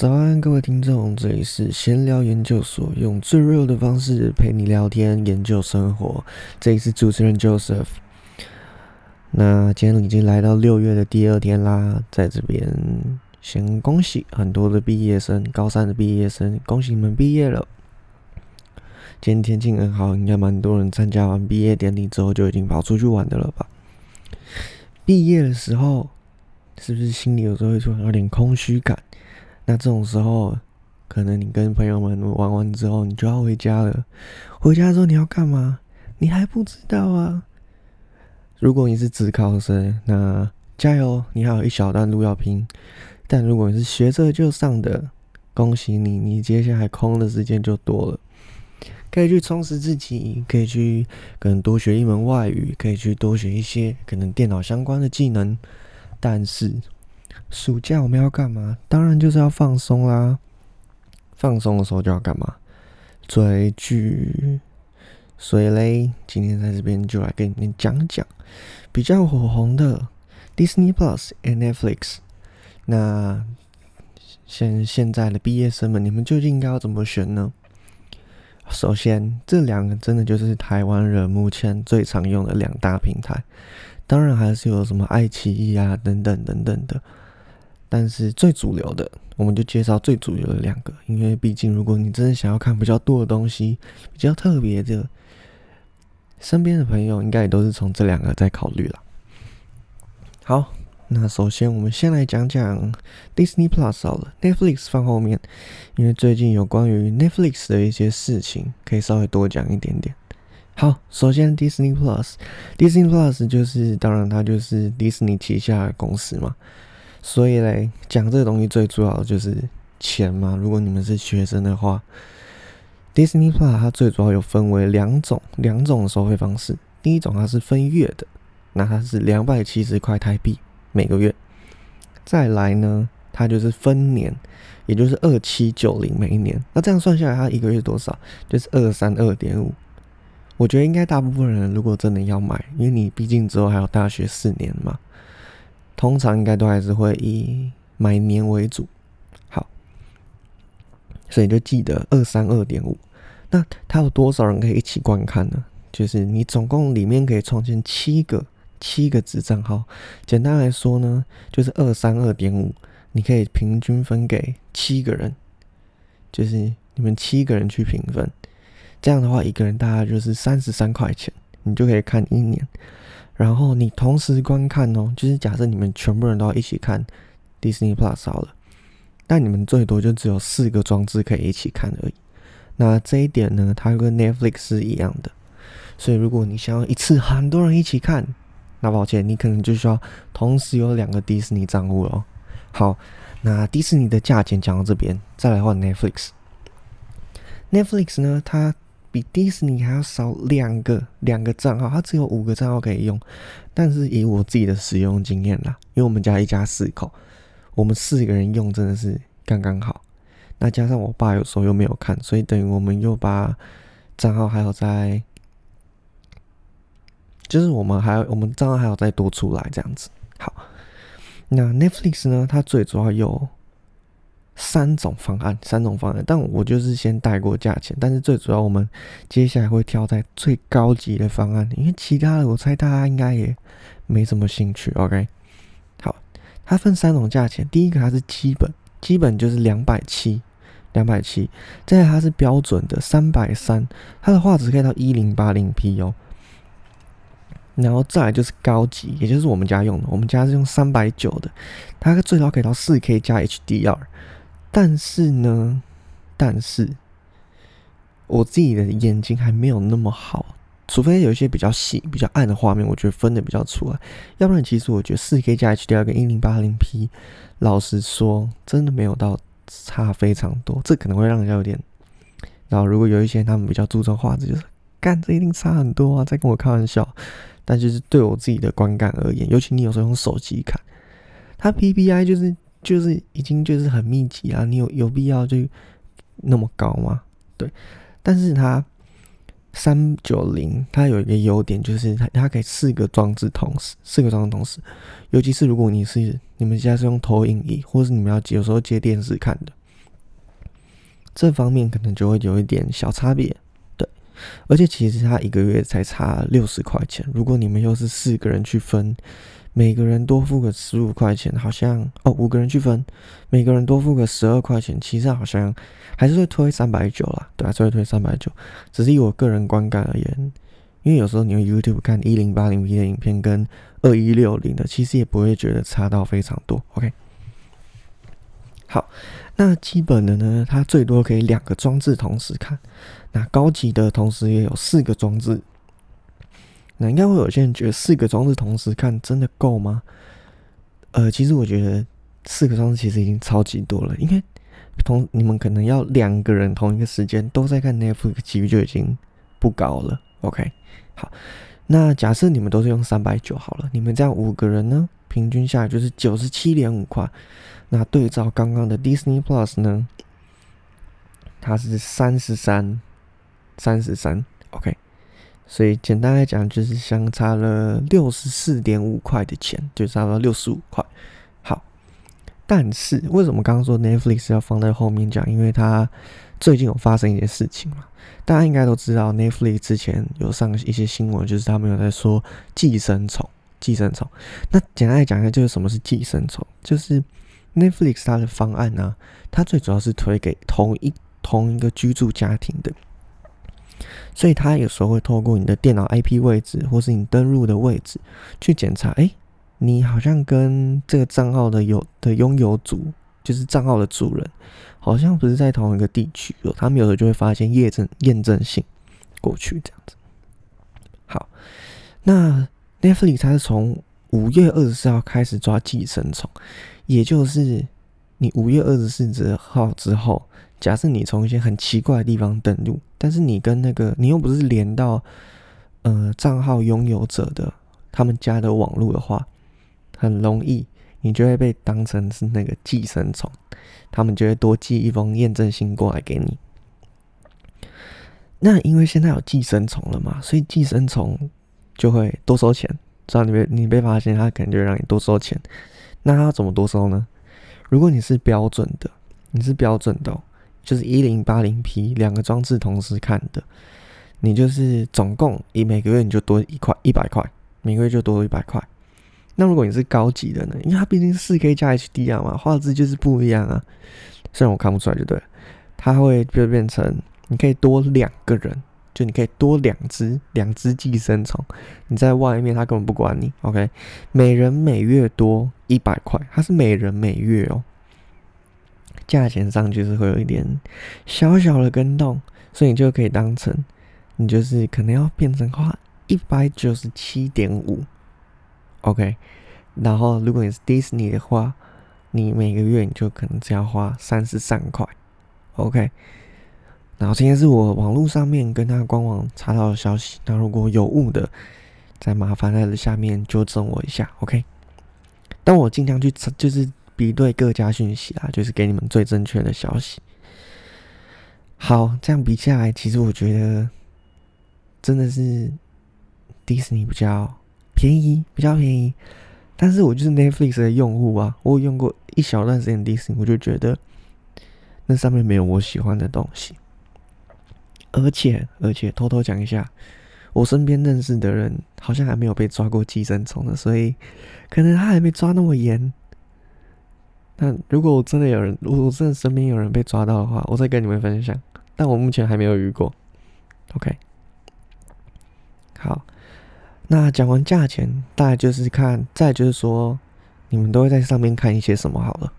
早安，各位听众，这里是闲聊研究所，用最 real 的方式陪你聊天、研究生活。这里是主持人 Joseph。那今天已经来到六月的第二天啦，在这边先恭喜很多的毕业生，高三的毕业生，恭喜你们毕业了。今天天气很好，应该蛮多人参加完毕业典礼之后就已经跑出去玩的了吧？毕业的时候，是不是心里有时候会突然有点空虚感？那这种时候，可能你跟朋友们玩完之后，你就要回家了。回家之后你要干嘛？你还不知道啊。如果你是职考生，那加油，你还有一小段路要拼。但如果你是学着就上的，恭喜你，你接下来空的时间就多了，可以去充实自己，可以去可能多学一门外语，可以去多学一些可能电脑相关的技能。但是。暑假我们要干嘛？当然就是要放松啦。放松的时候就要干嘛？追剧。所以嘞，今天在这边就来跟你们讲讲比较火红的 Disney Plus and Netflix。那现现在的毕业生们，你们究竟应该要怎么选呢？首先，这两个真的就是台湾人目前最常用的两大平台。当然还是有什么爱奇艺啊等等等等的。但是最主流的，我们就介绍最主流的两个，因为毕竟如果你真的想要看比较多的东西，比较特别的，身边的朋友应该也都是从这两个在考虑了。好，那首先我们先来讲讲 Disney Plus 好了，Netflix 放后面，因为最近有关于 Netflix 的一些事情，可以稍微多讲一点点。好，首先 Disney Plus，Disney Plus 就是当然它就是迪士尼旗下的公司嘛。所以嘞，讲这个东西最主要的就是钱嘛。如果你们是学生的话，Disney Plus 它最主要有分为两种两种收费方式。第一种它是分月的，那它是两百七十块台币每个月。再来呢，它就是分年，也就是二七九零每一年。那这样算下来，它一个月多少？就是二三二点五。我觉得应该大部分人如果真的要买，因为你毕竟之后还有大学四年嘛。通常应该都还是会以买年为主，好，所以就记得二三二点五。那它有多少人可以一起观看呢？就是你总共里面可以创建七个七个子账号。简单来说呢，就是二三二点五，你可以平均分给七个人，就是你们七个人去平分。这样的话，一个人大概就是三十三块钱，你就可以看一年。然后你同时观看哦，就是假设你们全部人都要一起看 Disney Plus 好了，但你们最多就只有四个装置可以一起看而已。那这一点呢，它跟 Netflix 是一样的。所以如果你想要一次很多人一起看，那抱歉，你可能就需要同时有两个迪士尼账户哦。好，那迪士尼的价钱讲到这边，再来换 Netflix。Netflix 呢，它比迪士尼还要少两个两个账号，它只有五个账号可以用。但是以我自己的使用经验啦，因为我们家一家四口，我们四个人用真的是刚刚好。那加上我爸有时候又没有看，所以等于我们又把账号还有在，就是我们还要我们账号还要再多出来这样子。好，那 Netflix 呢？它最主要有。三种方案，三种方案，但我就是先带过价钱，但是最主要我们接下来会挑在最高级的方案，因为其他的我猜大家应该也没什么兴趣。OK，好，它分三种价钱，第一个它是基本，基本就是两百七，两百七，再来它是标准的三百三，它的画质可以到一零八零 P 哦，然后再来就是高级，也就是我们家用的，我们家是用三百九的，它最高可以到四 K 加 HDR。但是呢，但是我自己的眼睛还没有那么好，除非有一些比较细、比较暗的画面，我觉得分的比较出来。要不然，其实我觉得四 K 加 HDR 跟一零八零 P，老实说，真的没有到差非常多。这可能会让人家有点，然后如果有一些他们比较注重画质，就是干这一定差很多啊，在跟我开玩笑。但就是对我自己的观感而言，尤其你有时候用手机看，它 PPI 就是。就是已经就是很密集啊，你有有必要就那么高吗？对，但是它三九零它有一个优点，就是它它可以四个装置同时，四个装置同时，尤其是如果你是你们家是用投影仪，或是你们要有时候接电视看的，这方面可能就会有一点小差别，对。而且其实它一个月才差六十块钱，如果你们又是四个人去分，每个人多付个十五块钱，好像哦五个人去分，每个人多付个十二块钱，其实好像还是会推三百九啦，对啊，就会推三百九。只是以我个人观感而言，因为有时候你用 YouTube 看一零八零 P 的影片跟二一六零的，其实也不会觉得差到非常多。OK。好，那基本的呢，它最多可以两个装置同时看。那高级的同时也有四个装置。那应该会有些人觉得四个装置同时看真的够吗？呃，其实我觉得四个装置其实已经超级多了，因为同你们可能要两个人同一个时间都在看 Netflix，几率就已经不高了。OK，好，那假设你们都是用三百九好了，你们这样五个人呢，平均下来就是九十七点五块。那对照刚刚的 Disney Plus 呢，它是三十三，三十三，OK，所以简单来讲就是相差了六十四点五块的钱，就差不多六十五块。好，但是为什么刚刚说 Netflix 要放在后面讲？因为它最近有发生一些事情嘛，大家应该都知道，Netflix 之前有上一些新闻，就是他们有在说寄生虫，寄生虫。那简单来讲一下，就是什么是寄生虫，就是。Netflix 它的方案呢，它最主要是推给同一同一个居住家庭的，所以它有时候会透过你的电脑 IP 位置或是你登录的位置去检查，哎，你好像跟这个账号的有的拥有主，就是账号的主人，好像不是在同一个地区哦。他们有的就会发现验证验证性过去这样子。好，那 Netflix 它是从五月二十四号开始抓寄生虫。也就是你五月二十四号之后，假设你从一些很奇怪的地方登录，但是你跟那个你又不是连到呃账号拥有者的他们家的网络的话，很容易你就会被当成是那个寄生虫，他们就会多寄一封验证信过来给你。那因为现在有寄生虫了嘛，所以寄生虫就会多收钱，只要你被你被发现，他肯定就让你多收钱。那他怎么多收呢？如果你是标准的，你是标准的，就是一零八零 P 两个装置同时看的，你就是总共一每个月你就多一块一百块，每个月就多一百块。那如果你是高级的呢？因为它毕竟是四 K 加 HDR 嘛，画质就是不一样啊。虽然我看不出来，就对，它会就变成你可以多两个人。就你可以多两只两只寄生虫，你在外面他根本不管你。OK，每人每月多一百块，它是每人每月哦，价钱上就是会有一点小小的跟动，所以你就可以当成你就是可能要变成花一百九十七点五，OK，然后如果你是 Disney 的话，你每个月你就可能只要花三十三块，OK。然后今天是我网络上面跟他官网查到的消息，那如果有误的，再麻烦在下面纠正我一下，OK？但我尽量去就是比对各家讯息啊，就是给你们最正确的消息。好，这样比下来，其实我觉得真的是迪士尼比较便宜，比较便宜。但是我就是 Netflix 的用户啊，我有用过一小段时间迪士尼，我就觉得那上面没有我喜欢的东西。而且，而且偷偷讲一下，我身边认识的人好像还没有被抓过寄生虫的，所以可能他还没抓那么严。但如果我真的有人，如果我真的身边有人被抓到的话，我再跟你们分享。但我目前还没有遇过。OK，好，那讲完价钱，大概就是看，再就是说，你们都会在上面看一些什么好了。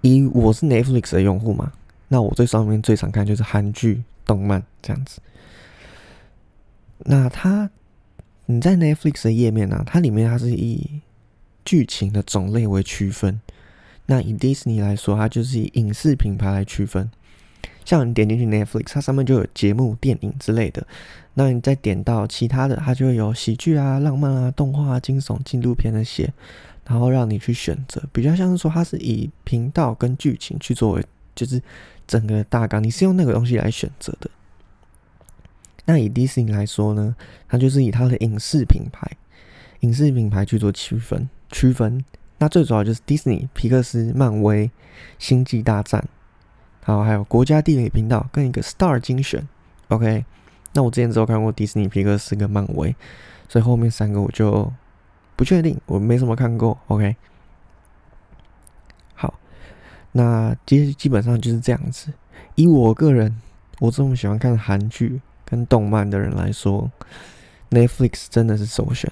以我是 Netflix 的用户嘛，那我最上面最常看就是韩剧。动漫这样子，那它你在 Netflix 的页面呢？它里面它是以剧情的种类为区分。那以 Disney 来说，它就是以影视品牌来区分。像你点进去 Netflix，它上面就有节目、电影之类的。那你再点到其他的，它就会有喜剧啊、浪漫啊、动画啊、惊悚、纪录片那些，然后让你去选择。比较像是说，它是以频道跟剧情去作为，就是。整个大纲你是用那个东西来选择的。那以迪士尼来说呢，它就是以它的影视品牌、影视品牌去做区分。区分，那最主要就是迪士尼、皮克斯、漫威、星际大战好，还有国家地理频道跟一个 Star 精选。OK，那我之前只有看过迪士尼、皮克斯跟漫威，所以后面三个我就不确定，我没什么看过。OK，好，那基基本上就是这样子。以我个人，我这么喜欢看韩剧跟动漫的人来说，Netflix 真的是首选。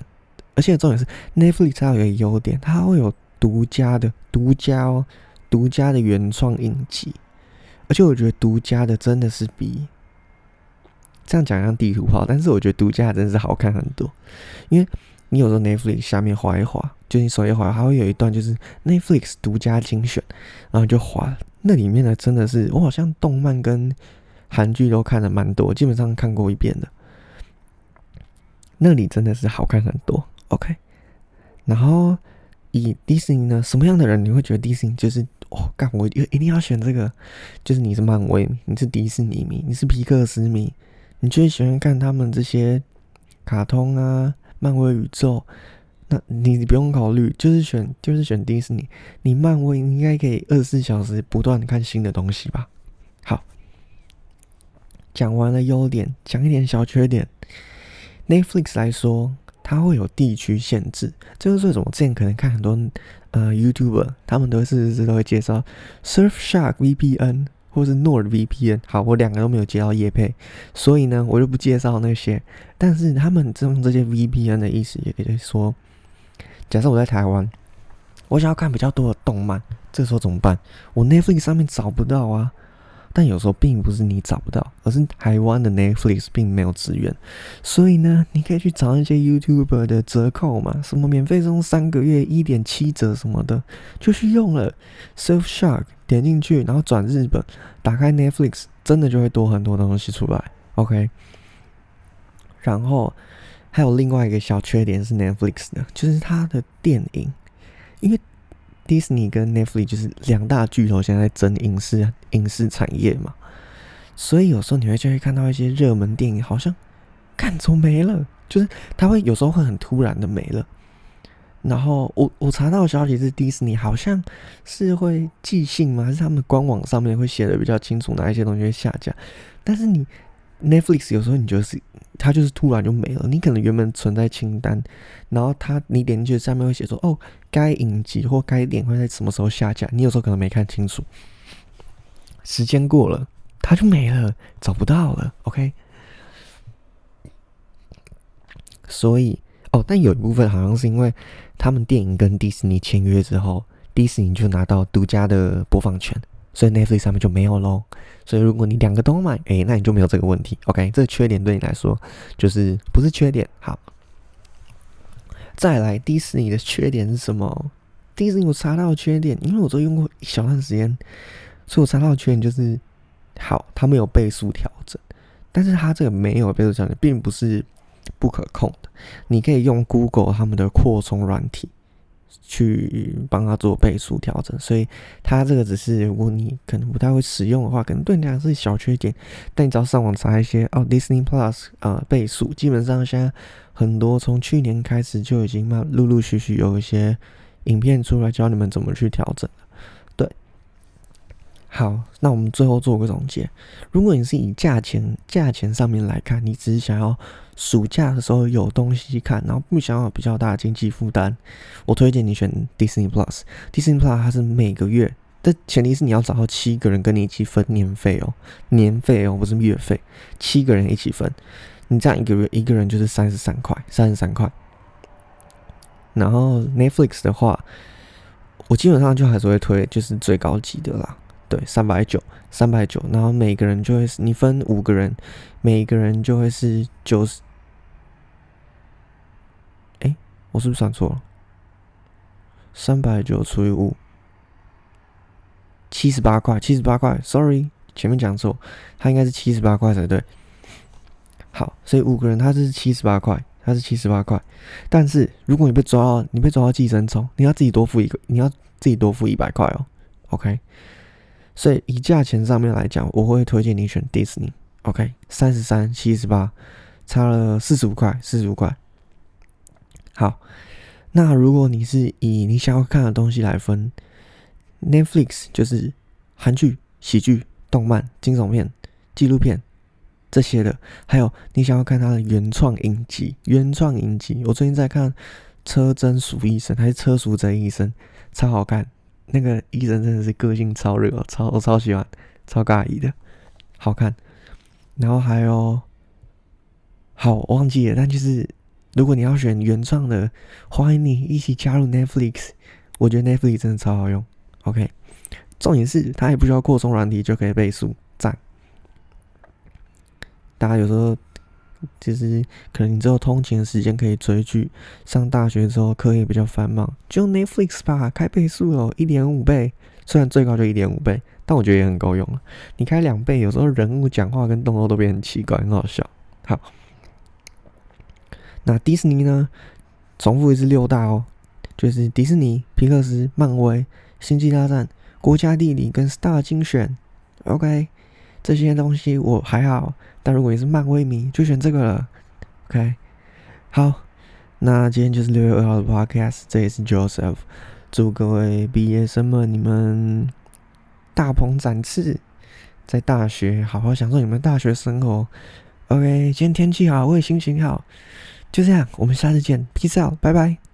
而且重点是，Netflix 它有一个优点，它会有独家的、独家哦、独家的原创影集。而且我觉得独家的真的是比。这样讲像地图炮，但是我觉得独家真的是好看很多，因为你有时候 Netflix 下面滑一滑，就你首页滑，它会有一段就是 Netflix 独家精选，然后就滑，那里面的真的是我好像动漫跟韩剧都看的蛮多，基本上看过一遍的，那里真的是好看很多。OK，然后以迪士尼呢，什么样的人你会觉得迪士尼就是哦，干我一定要选这个，就是你是漫威，你是迪士尼迷，你是皮克斯迷。你最喜欢看他们这些卡通啊，漫威宇宙？那你不用考虑，就是选就是选迪士尼。你漫威应该可以二十四小时不断看新的东西吧？好，讲完了优点，讲一点小缺点。Netflix 来说，它会有地区限制，就是为什么之前可能看很多呃 YouTuber，他们都是是都会介绍 Surfshark VPN。或是 NordVPN，好，我两个都没有接到叶配，所以呢，我就不介绍那些。但是他们用这些 VPN 的意思，也可以说，假设我在台湾，我想要看比较多的动漫，这时候怎么办？我 Netflix 上面找不到啊。但有时候并不是你找不到，而是台湾的 Netflix 并没有资源。所以呢，你可以去找一些 YouTuber 的折扣嘛，什么免费送三个月一点七折什么的，就去用了 Surfshark。点进去，然后转日本，打开 Netflix，真的就会多很多东西出来。OK，然后还有另外一个小缺点是 Netflix 的，就是它的电影，因为 Disney 跟 Netflix 就是两大巨头，现在在争影视影视产业嘛，所以有时候你会就会看到一些热门电影，好像看怎么没了，就是它会有时候会很突然的没了。然后我我查到的消息是，迪士尼好像是会寄信吗？还是他们官网上面会写的比较清楚，哪一些东西会下架？但是你 Netflix 有时候你就是它就是突然就没了，你可能原本存在清单，然后它你点进去上面会写说哦，该影集或该点会在什么时候下架？你有时候可能没看清楚，时间过了它就没了，找不到了。OK，所以哦，但有一部分好像是因为。他们电影跟迪士尼签约之后，迪士尼就拿到独家的播放权，所以 Netflix 上面就没有喽。所以如果你两个都买，哎，那你就没有这个问题。OK，这个缺点对你来说就是不是缺点。好，再来迪士尼的缺点是什么？迪士尼我查到的缺点，因为我都用过一小段时间，所以我查到的缺点就是，好，它没有倍速调整，但是它这个没有倍速调整，并不是。不可控的，你可以用 Google 他们的扩充软体去帮他做倍数调整，所以他这个只是如果你可能不太会使用的话，可能对你来说是小缺点。但你只要上网查一些哦，Disney Plus 啊倍数，基本上现在很多从去年开始就已经慢陆陆续续有一些影片出来教你们怎么去调整。对，好，那我们最后做个总结。如果你是以价钱价钱上面来看，你只是想要。暑假的时候有东西看，然后不想要比较大的经济负担，我推荐你选 Disney Plus。Disney Plus 它是每个月，但前提是你要找到七个人跟你一起分年费哦，年费哦，不是月费，七个人一起分，你这样一个月一个人就是三十三块，三十三块。然后 Netflix 的话，我基本上就还是会推就是最高级的啦，对，三百九。三百九，然后每个人就会是你分五个人，每个人就会是九十。哎，我是不是算错了？三百九除以五，七十八块，七十八块。Sorry，前面讲错，它应该是七十八块才对。好，所以五个人他是七十八块，他是七十八块。但是如果你被抓到，你被抓到寄生虫，你要自己多付一个，你要自己多付一百块哦。OK。所以以价钱上面来讲，我会推荐你选迪士尼。OK，三十三七十八，差了四十五块，四十五块。好，那如果你是以你想要看的东西来分，Netflix 就是韩剧、喜剧、动漫、惊悚片、纪录片这些的，还有你想要看他的原创影集，原创影集，我最近在看《车真鼠医生》还是《车淑真医生》，超好看。那个医生真的是个性超热，超我超喜欢，超尬意的，好看。然后还有，好忘记了，但就是如果你要选原创的，欢迎你一起加入 Netflix。我觉得 Netflix 真的超好用。OK，重点是它也不需要扩充软体就可以倍速，赞。大家有时候就是可能你只有通勤的时间可以追剧，上大学之后课业比较繁忙，就用 Netflix 吧，开倍速哦，一点五倍，虽然最高就一点五倍。但我觉得也很够用了。你开两倍，有时候人物讲话跟动作都变很奇怪，很好笑。好，那迪士尼呢？重复一次六大哦，就是迪士尼、皮克斯、漫威、星际大战、国家地理跟 Star 精选。OK，这些东西我还好，但如果你是漫威迷，就选这个了。OK，好，那今天就是六月二号的 Podcast，这也是 Joseph，祝各位毕业生们你们。大鹏展翅，在大学好好享受你们大学生活。OK，今天天气好，我也心情好。就这样，我们下次见，Peace out，拜拜。